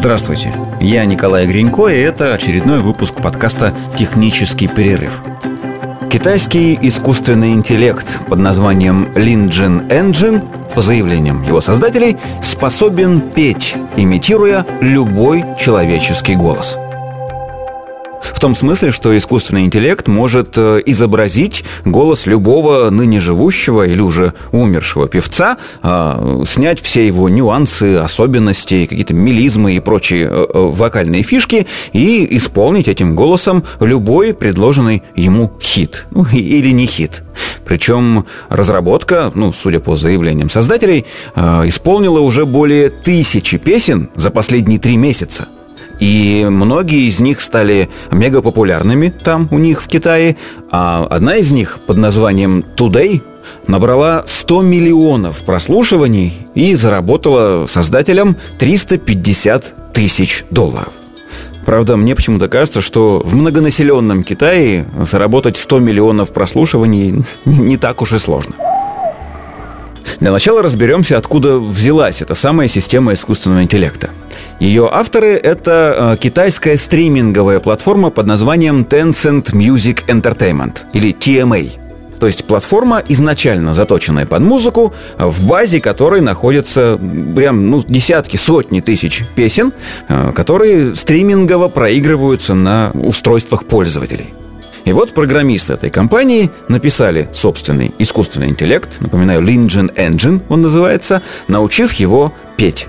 Здравствуйте, я Николай Гринько, и это очередной выпуск подкаста «Технический перерыв». Китайский искусственный интеллект под названием Lin Engine, по заявлениям его создателей, способен петь, имитируя любой человеческий голос – в том смысле, что искусственный интеллект может э, изобразить голос любого ныне живущего или уже умершего певца, а, снять все его нюансы, особенности, какие-то мелизмы и прочие э, э, вокальные фишки и исполнить этим голосом любой предложенный ему хит. Ну, или не хит. Причем разработка, ну, судя по заявлениям создателей, исполнила уже более тысячи песен за последние три месяца – и многие из них стали мега популярными там у них в Китае. А одна из них под названием Today набрала 100 миллионов прослушиваний и заработала создателям 350 тысяч долларов. Правда, мне почему-то кажется, что в многонаселенном Китае заработать 100 миллионов прослушиваний не так уж и сложно. Для начала разберемся, откуда взялась эта самая система искусственного интеллекта. Ее авторы — это э, китайская стриминговая платформа под названием Tencent Music Entertainment, или TMA. То есть платформа, изначально заточенная под музыку, в базе которой находятся прям ну, десятки, сотни тысяч песен, э, которые стримингово проигрываются на устройствах пользователей. И вот программисты этой компании написали собственный искусственный интеллект, напоминаю, Lingen Engine он называется, научив его петь.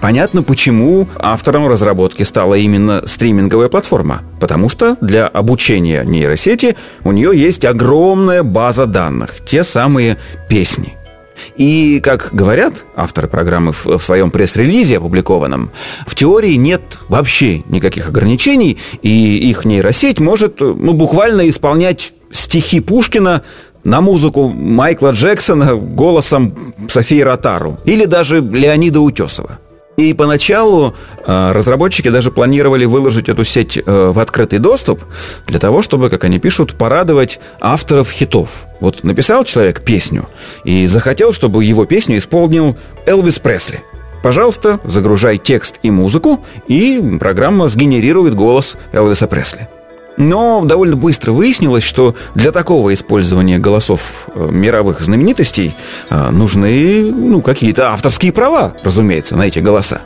Понятно, почему автором разработки стала именно стриминговая платформа. Потому что для обучения нейросети у нее есть огромная база данных, те самые песни. И, как говорят авторы программы в, своем пресс-релизе опубликованном, в теории нет вообще никаких ограничений, и их нейросеть может ну, буквально исполнять стихи Пушкина на музыку Майкла Джексона голосом Софии Ротару или даже Леонида Утесова. И поначалу э, разработчики даже планировали выложить эту сеть э, в открытый доступ для того, чтобы, как они пишут, порадовать авторов хитов. Вот написал человек песню и захотел, чтобы его песню исполнил Элвис Пресли. Пожалуйста, загружай текст и музыку, и программа сгенерирует голос Элвиса Пресли. Но довольно быстро выяснилось, что для такого использования голосов э, мировых знаменитостей э, нужны ну, какие-то авторские права, разумеется, на эти голоса.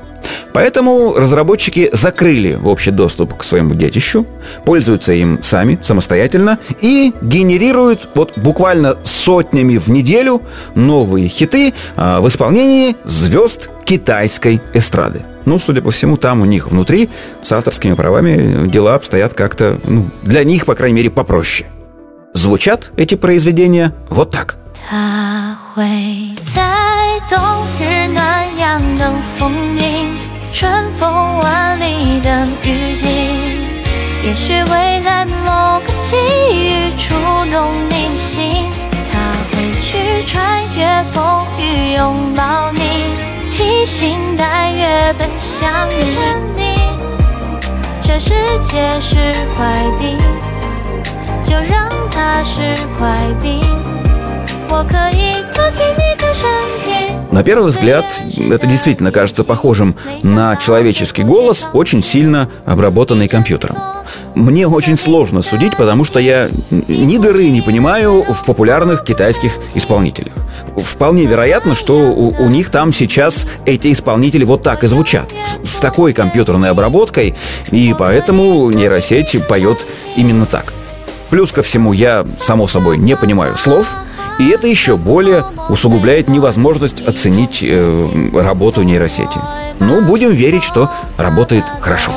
Поэтому разработчики закрыли общий доступ к своему детищу, пользуются им сами, самостоятельно, и генерируют вот буквально сотнями в неделю новые хиты а, в исполнении звезд китайской эстрады. Ну, судя по всему, там у них внутри с авторскими правами дела обстоят как-то, ну, для них, по крайней мере, попроще. Звучат эти произведения вот так. 他会在冬日暖阳等风景，春风万里等雨季，也许会在某个际遇触动你的心。他会去穿越风雨拥抱你， 披星戴月奔向你。这世界是块冰，就让它是块冰。На первый взгляд, это действительно кажется похожим на человеческий голос, очень сильно обработанный компьютером. Мне очень сложно судить, потому что я ни дыры не понимаю в популярных китайских исполнителях. Вполне вероятно, что у, у них там сейчас эти исполнители вот так и звучат, с, с такой компьютерной обработкой, и поэтому нейросеть поет именно так. Плюс ко всему, я, само собой, не понимаю слов, и это еще более усугубляет невозможность оценить э, работу нейросети. Ну, будем верить, что работает хорошо.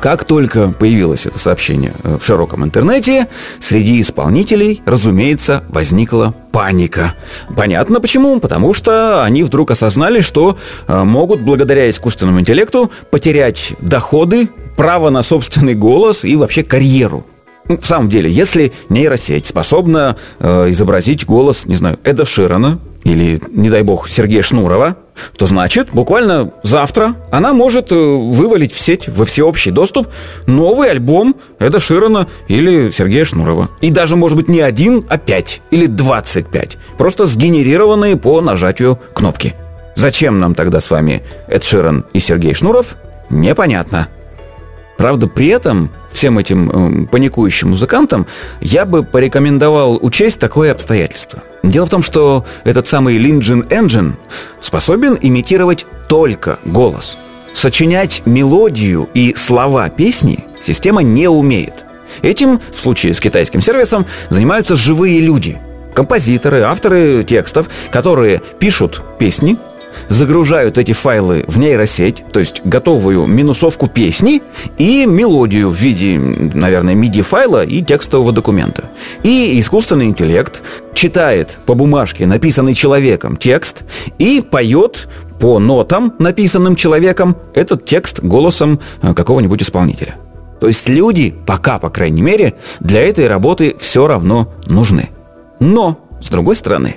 Как только появилось это сообщение э, в широком интернете, среди исполнителей, разумеется, возникла паника. Понятно почему? Потому что они вдруг осознали, что э, могут благодаря искусственному интеллекту потерять доходы, право на собственный голос и вообще карьеру. Ну, в самом деле, если нейросеть способна э, изобразить голос, не знаю, Эда Ширана или, не дай бог, Сергея Шнурова, то значит, буквально завтра она может э, вывалить в сеть, во всеобщий доступ новый альбом Эда Широна или Сергея Шнурова. И даже, может быть, не один, а пять или двадцать пять. Просто сгенерированные по нажатию кнопки. Зачем нам тогда с вами Эд Широн и Сергей Шнуров, непонятно. Правда, при этом всем этим э, паникующим музыкантам я бы порекомендовал учесть такое обстоятельство. Дело в том, что этот самый Lingen Engine способен имитировать только голос. Сочинять мелодию и слова песни система не умеет. Этим, в случае с китайским сервисом, занимаются живые люди – композиторы, авторы текстов, которые пишут песни, загружают эти файлы в нейросеть, то есть готовую минусовку песни и мелодию в виде, наверное, MIDI-файла и текстового документа. И искусственный интеллект читает по бумажке, написанный человеком, текст и поет по нотам, написанным человеком, этот текст голосом э, какого-нибудь исполнителя. То есть люди, пока, по крайней мере, для этой работы все равно нужны. Но с другой стороны,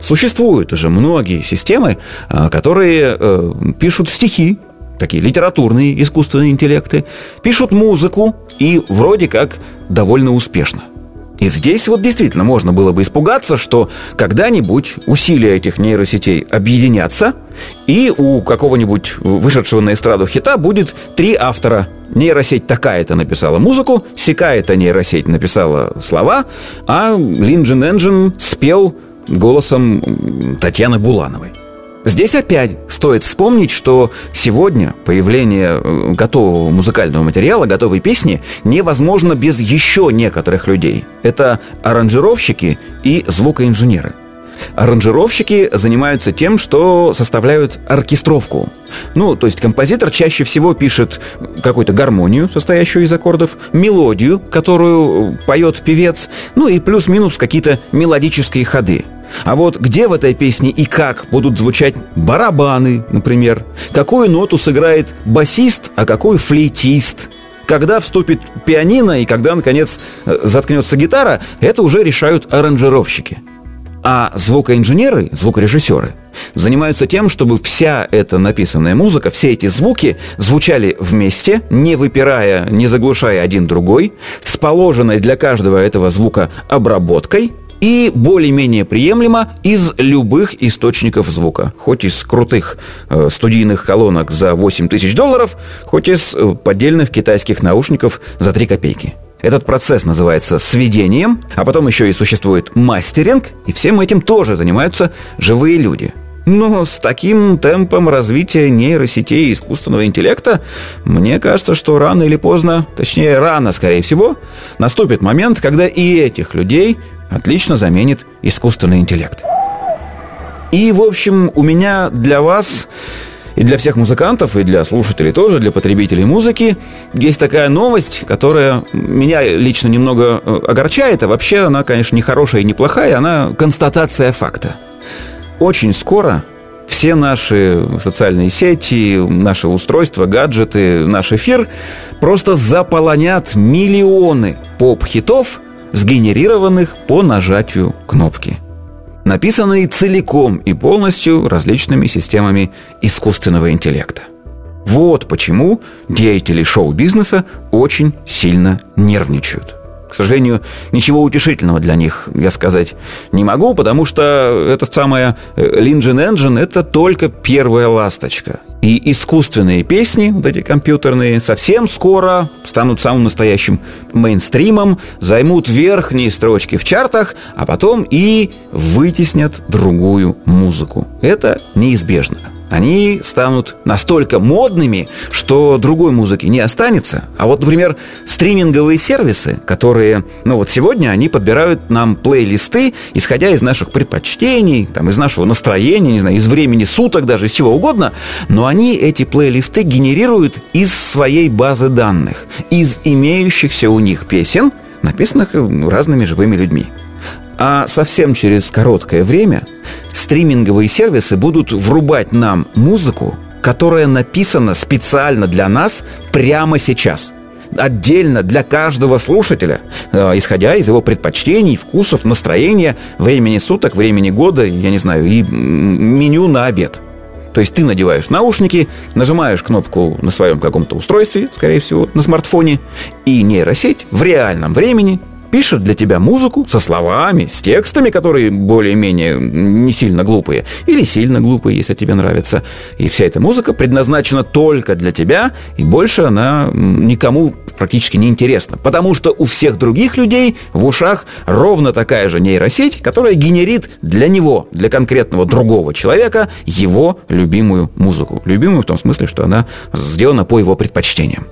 существуют уже многие системы, а, которые э, пишут стихи, такие литературные искусственные интеллекты, пишут музыку и вроде как довольно успешно. И здесь вот действительно можно было бы испугаться, что когда-нибудь усилия этих нейросетей объединятся, и у какого-нибудь вышедшего на эстраду хита будет три автора. Нейросеть такая-то написала музыку, сякая-то нейросеть написала слова, а Линджин Engine спел голосом Татьяны Булановой. Здесь опять стоит вспомнить, что сегодня появление э, готового музыкального материала, готовой песни невозможно без еще некоторых людей. Это аранжировщики и звукоинженеры. Аранжировщики занимаются тем, что составляют оркестровку. Ну, то есть композитор чаще всего пишет какую-то гармонию, состоящую из аккордов, мелодию, которую поет певец, ну и плюс-минус какие-то мелодические ходы. А вот где в этой песне и как будут звучать барабаны, например, какую ноту сыграет басист, а какой флейтист, когда вступит пианино и когда, наконец, э, заткнется гитара, это уже решают аранжировщики. А звукоинженеры, звукорежиссеры, занимаются тем, чтобы вся эта написанная музыка, все эти звуки звучали вместе, не выпирая, не заглушая один другой, с положенной для каждого этого звука обработкой – и более-менее приемлемо из любых источников звука. Хоть из крутых э, студийных колонок за 8 тысяч долларов, хоть из э, поддельных китайских наушников за 3 копейки. Этот процесс называется сведением, а потом еще и существует мастеринг, и всем этим тоже занимаются живые люди. Но с таким темпом развития нейросетей и искусственного интеллекта, мне кажется, что рано или поздно, точнее рано, скорее всего, наступит момент, когда и этих людей отлично заменит искусственный интеллект. И, в общем, у меня для вас и для всех музыкантов, и для слушателей тоже, для потребителей музыки, есть такая новость, которая меня лично немного э, огорчает, а вообще она, конечно, не хорошая и не плохая, она констатация факта. Очень скоро все наши социальные сети, наши устройства, гаджеты, наш эфир просто заполонят миллионы поп-хитов – сгенерированных по нажатию кнопки. Написанные целиком и полностью различными системами искусственного интеллекта. Вот почему деятели шоу-бизнеса очень сильно нервничают. К сожалению, ничего утешительного для них я сказать не могу, потому что это самая Lingen э, Engine – это только первая ласточка. И искусственные песни, вот эти компьютерные, совсем скоро станут самым настоящим мейнстримом, займут верхние строчки в чартах, а потом и вытеснят другую музыку. Это неизбежно они станут настолько модными, что другой музыки не останется. А вот, например, стриминговые сервисы, которые, ну вот сегодня они подбирают нам плейлисты, исходя из наших предпочтений, там, из нашего настроения, не знаю, из времени суток даже, из чего угодно, но они эти плейлисты генерируют из своей базы данных, из имеющихся у них песен, написанных разными живыми людьми. А совсем через короткое время стриминговые сервисы будут врубать нам музыку, которая написана специально для нас прямо сейчас отдельно для каждого слушателя, э, исходя из его предпочтений, вкусов, настроения, времени суток, времени года, я не знаю, и меню на обед. То есть ты надеваешь наушники, нажимаешь кнопку на своем каком-то устройстве, скорее всего, на смартфоне, и нейросеть в реальном времени пишет для тебя музыку со словами, с текстами, которые более-менее не сильно глупые, или сильно глупые, если тебе нравится. И вся эта музыка предназначена только для тебя, и больше она никому практически не интересна. Потому что у всех других людей в ушах ровно такая же нейросеть, которая генерит для него, для конкретного другого человека, его любимую музыку. Любимую в том смысле, что она сделана по его предпочтениям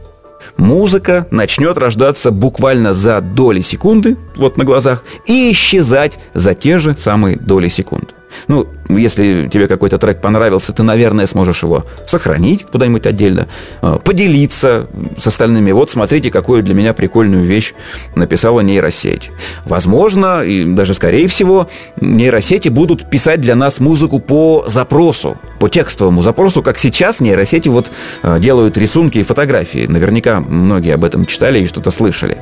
музыка начнет рождаться буквально за доли секунды, вот на глазах, и исчезать за те же самые доли секунд. Ну, если тебе какой-то трек понравился, ты, наверное, сможешь его сохранить куда-нибудь отдельно, а, поделиться с остальными. Вот смотрите, какую для меня прикольную вещь написала нейросеть. Возможно, и даже скорее всего, нейросети будут писать для нас музыку по запросу, по текстовому запросу, как сейчас нейросети вот а, делают рисунки и фотографии. Наверняка многие об этом читали и что-то слышали.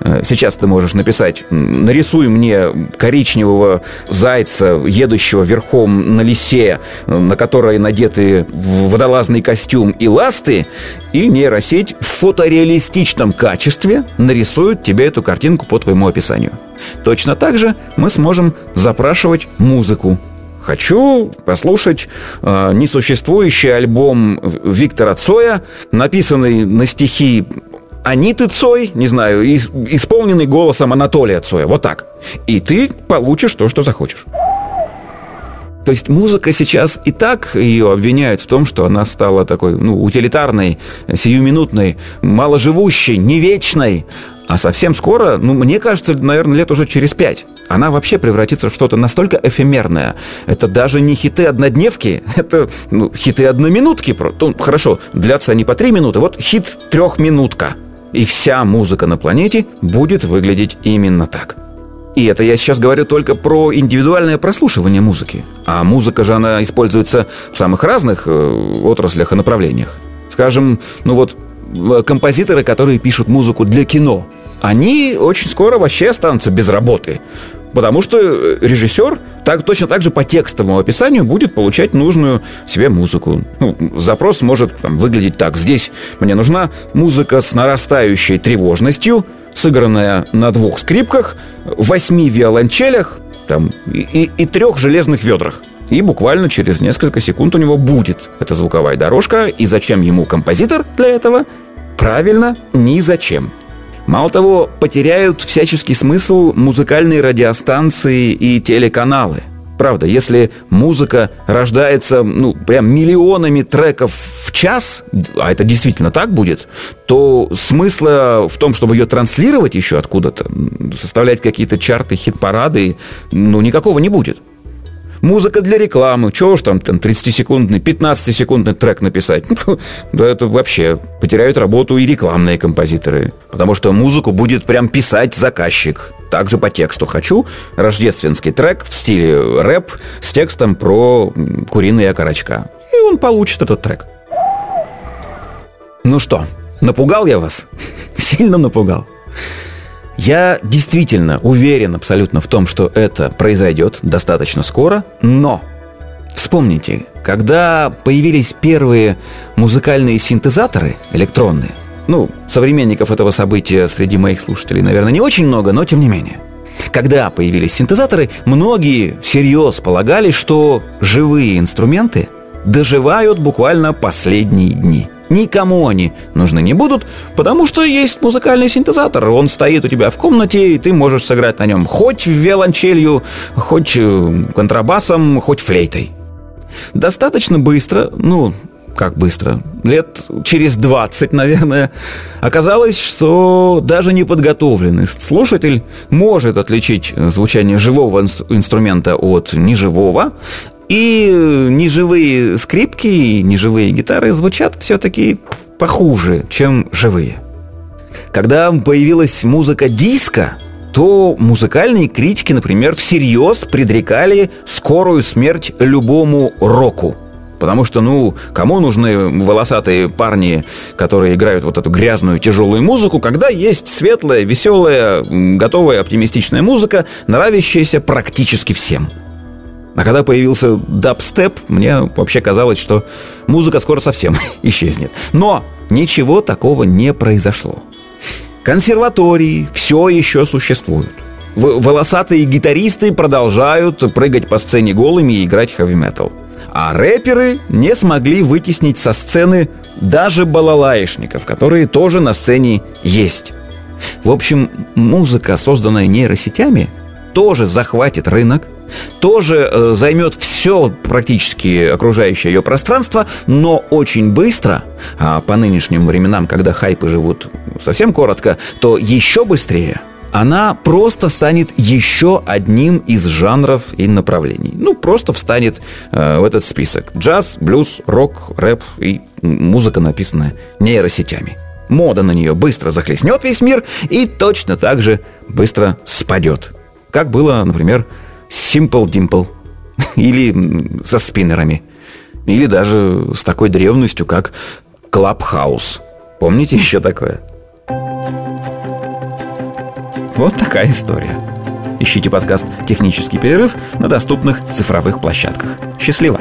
Э, сейчас ты можешь написать, нарисуй мне коричневого зайца, едущего верхом на лисе, на которой надеты водолазный костюм и ласты, и нейросеть в фотореалистичном качестве нарисует тебе эту картинку по твоему описанию. Точно так же мы сможем запрашивать музыку. Хочу послушать э, несуществующий альбом Виктора Цоя, написанный на стихи Аниты Цой, не знаю, исполненный голосом Анатолия Цоя. Вот так. И ты получишь то, что захочешь. То есть музыка сейчас и так ее обвиняют в том, что она стала такой, ну, утилитарной, сиюминутной, маложивущей, не вечной. А совсем скоро, ну, мне кажется, наверное, лет уже через пять, она вообще превратится в что-то настолько эфемерное. Это даже не хиты однодневки, это ну, хиты одноминутки. Ну, хорошо, длятся они по три минуты. Вот хит трехминутка. И вся музыка на планете будет выглядеть именно так. И это я сейчас говорю только про индивидуальное прослушивание музыки. А музыка же, она используется в самых разных э, отраслях и направлениях. Скажем, ну вот э, композиторы, которые пишут музыку для кино, они очень скоро вообще останутся без работы. Потому что э, режиссер так, точно так же по текстовому описанию будет получать нужную себе музыку. Ну, запрос может там, выглядеть так. Здесь мне нужна музыка с нарастающей тревожностью, сыгранная на двух скрипках, восьми виолончелях там, и, и, и трех железных ведрах. И буквально через несколько секунд у него будет эта звуковая дорожка. И зачем ему композитор для этого? Правильно, ни зачем. Мало того, потеряют всяческий смысл музыкальные радиостанции и телеканалы. Правда, если музыка рождается, ну, прям миллионами треков в час, а это действительно так будет, то смысла в том, чтобы ее транслировать еще откуда-то, составлять какие-то чарты, хит-парады, ну, никакого не будет. Музыка для рекламы. Чего уж там, там 30-секундный, 15-секундный трек написать? да это вообще потеряют работу и рекламные композиторы. Потому что музыку будет прям писать заказчик. Также по тексту хочу рождественский трек в стиле рэп с текстом про куриные окорочка. И он получит этот трек. Ну что, напугал я вас? Сильно напугал. Я действительно уверен абсолютно в том, что это произойдет достаточно скоро, но вспомните, когда появились первые музыкальные синтезаторы электронные, ну, современников этого события среди моих слушателей, наверное, не очень много, но тем не менее. Когда появились синтезаторы, многие всерьез полагали, что живые инструменты доживают буквально последние дни – Никому они нужны не будут, потому что есть музыкальный синтезатор. Он стоит у тебя в комнате, и ты можешь сыграть на нем хоть виолончелью, хоть э, контрабасом, хоть флейтой. Достаточно быстро, ну, как быстро, лет через 20, наверное, оказалось, что даже неподготовленный слушатель может отличить звучание живого инструмента от неживого, и неживые скрипки и неживые гитары звучат все-таки похуже, чем живые. Когда появилась музыка диска, то музыкальные критики, например, всерьез предрекали скорую смерть любому року. Потому что, ну, кому нужны волосатые парни, которые играют вот эту грязную, тяжелую музыку, когда есть светлая, веселая, готовая, оптимистичная музыка, нравящаяся практически всем. А когда появился дабстеп, мне вообще казалось, что музыка скоро совсем исчезнет. Но ничего такого не произошло. Консерватории все еще существуют. Волосатые гитаристы продолжают прыгать по сцене голыми и играть хэви-метал. А рэперы не смогли вытеснить со сцены даже балалаишников, которые тоже на сцене есть. В общем, музыка, созданная нейросетями, тоже захватит рынок, тоже э, займет все практически окружающее ее пространство, но очень быстро, а по нынешним временам, когда хайпы живут совсем коротко, то еще быстрее она просто станет еще одним из жанров и направлений. Ну, просто встанет э, в этот список. Джаз, блюз, рок, рэп и музыка, написанная нейросетями. Мода на нее быстро захлестнет весь мир и точно так же быстро спадет. Как было, например, Simple Dimple. Или со спиннерами. Или даже с такой древностью, как Clubhouse. Помните еще такое? Вот такая история. Ищите подкаст «Технический перерыв» на доступных цифровых площадках. Счастливо!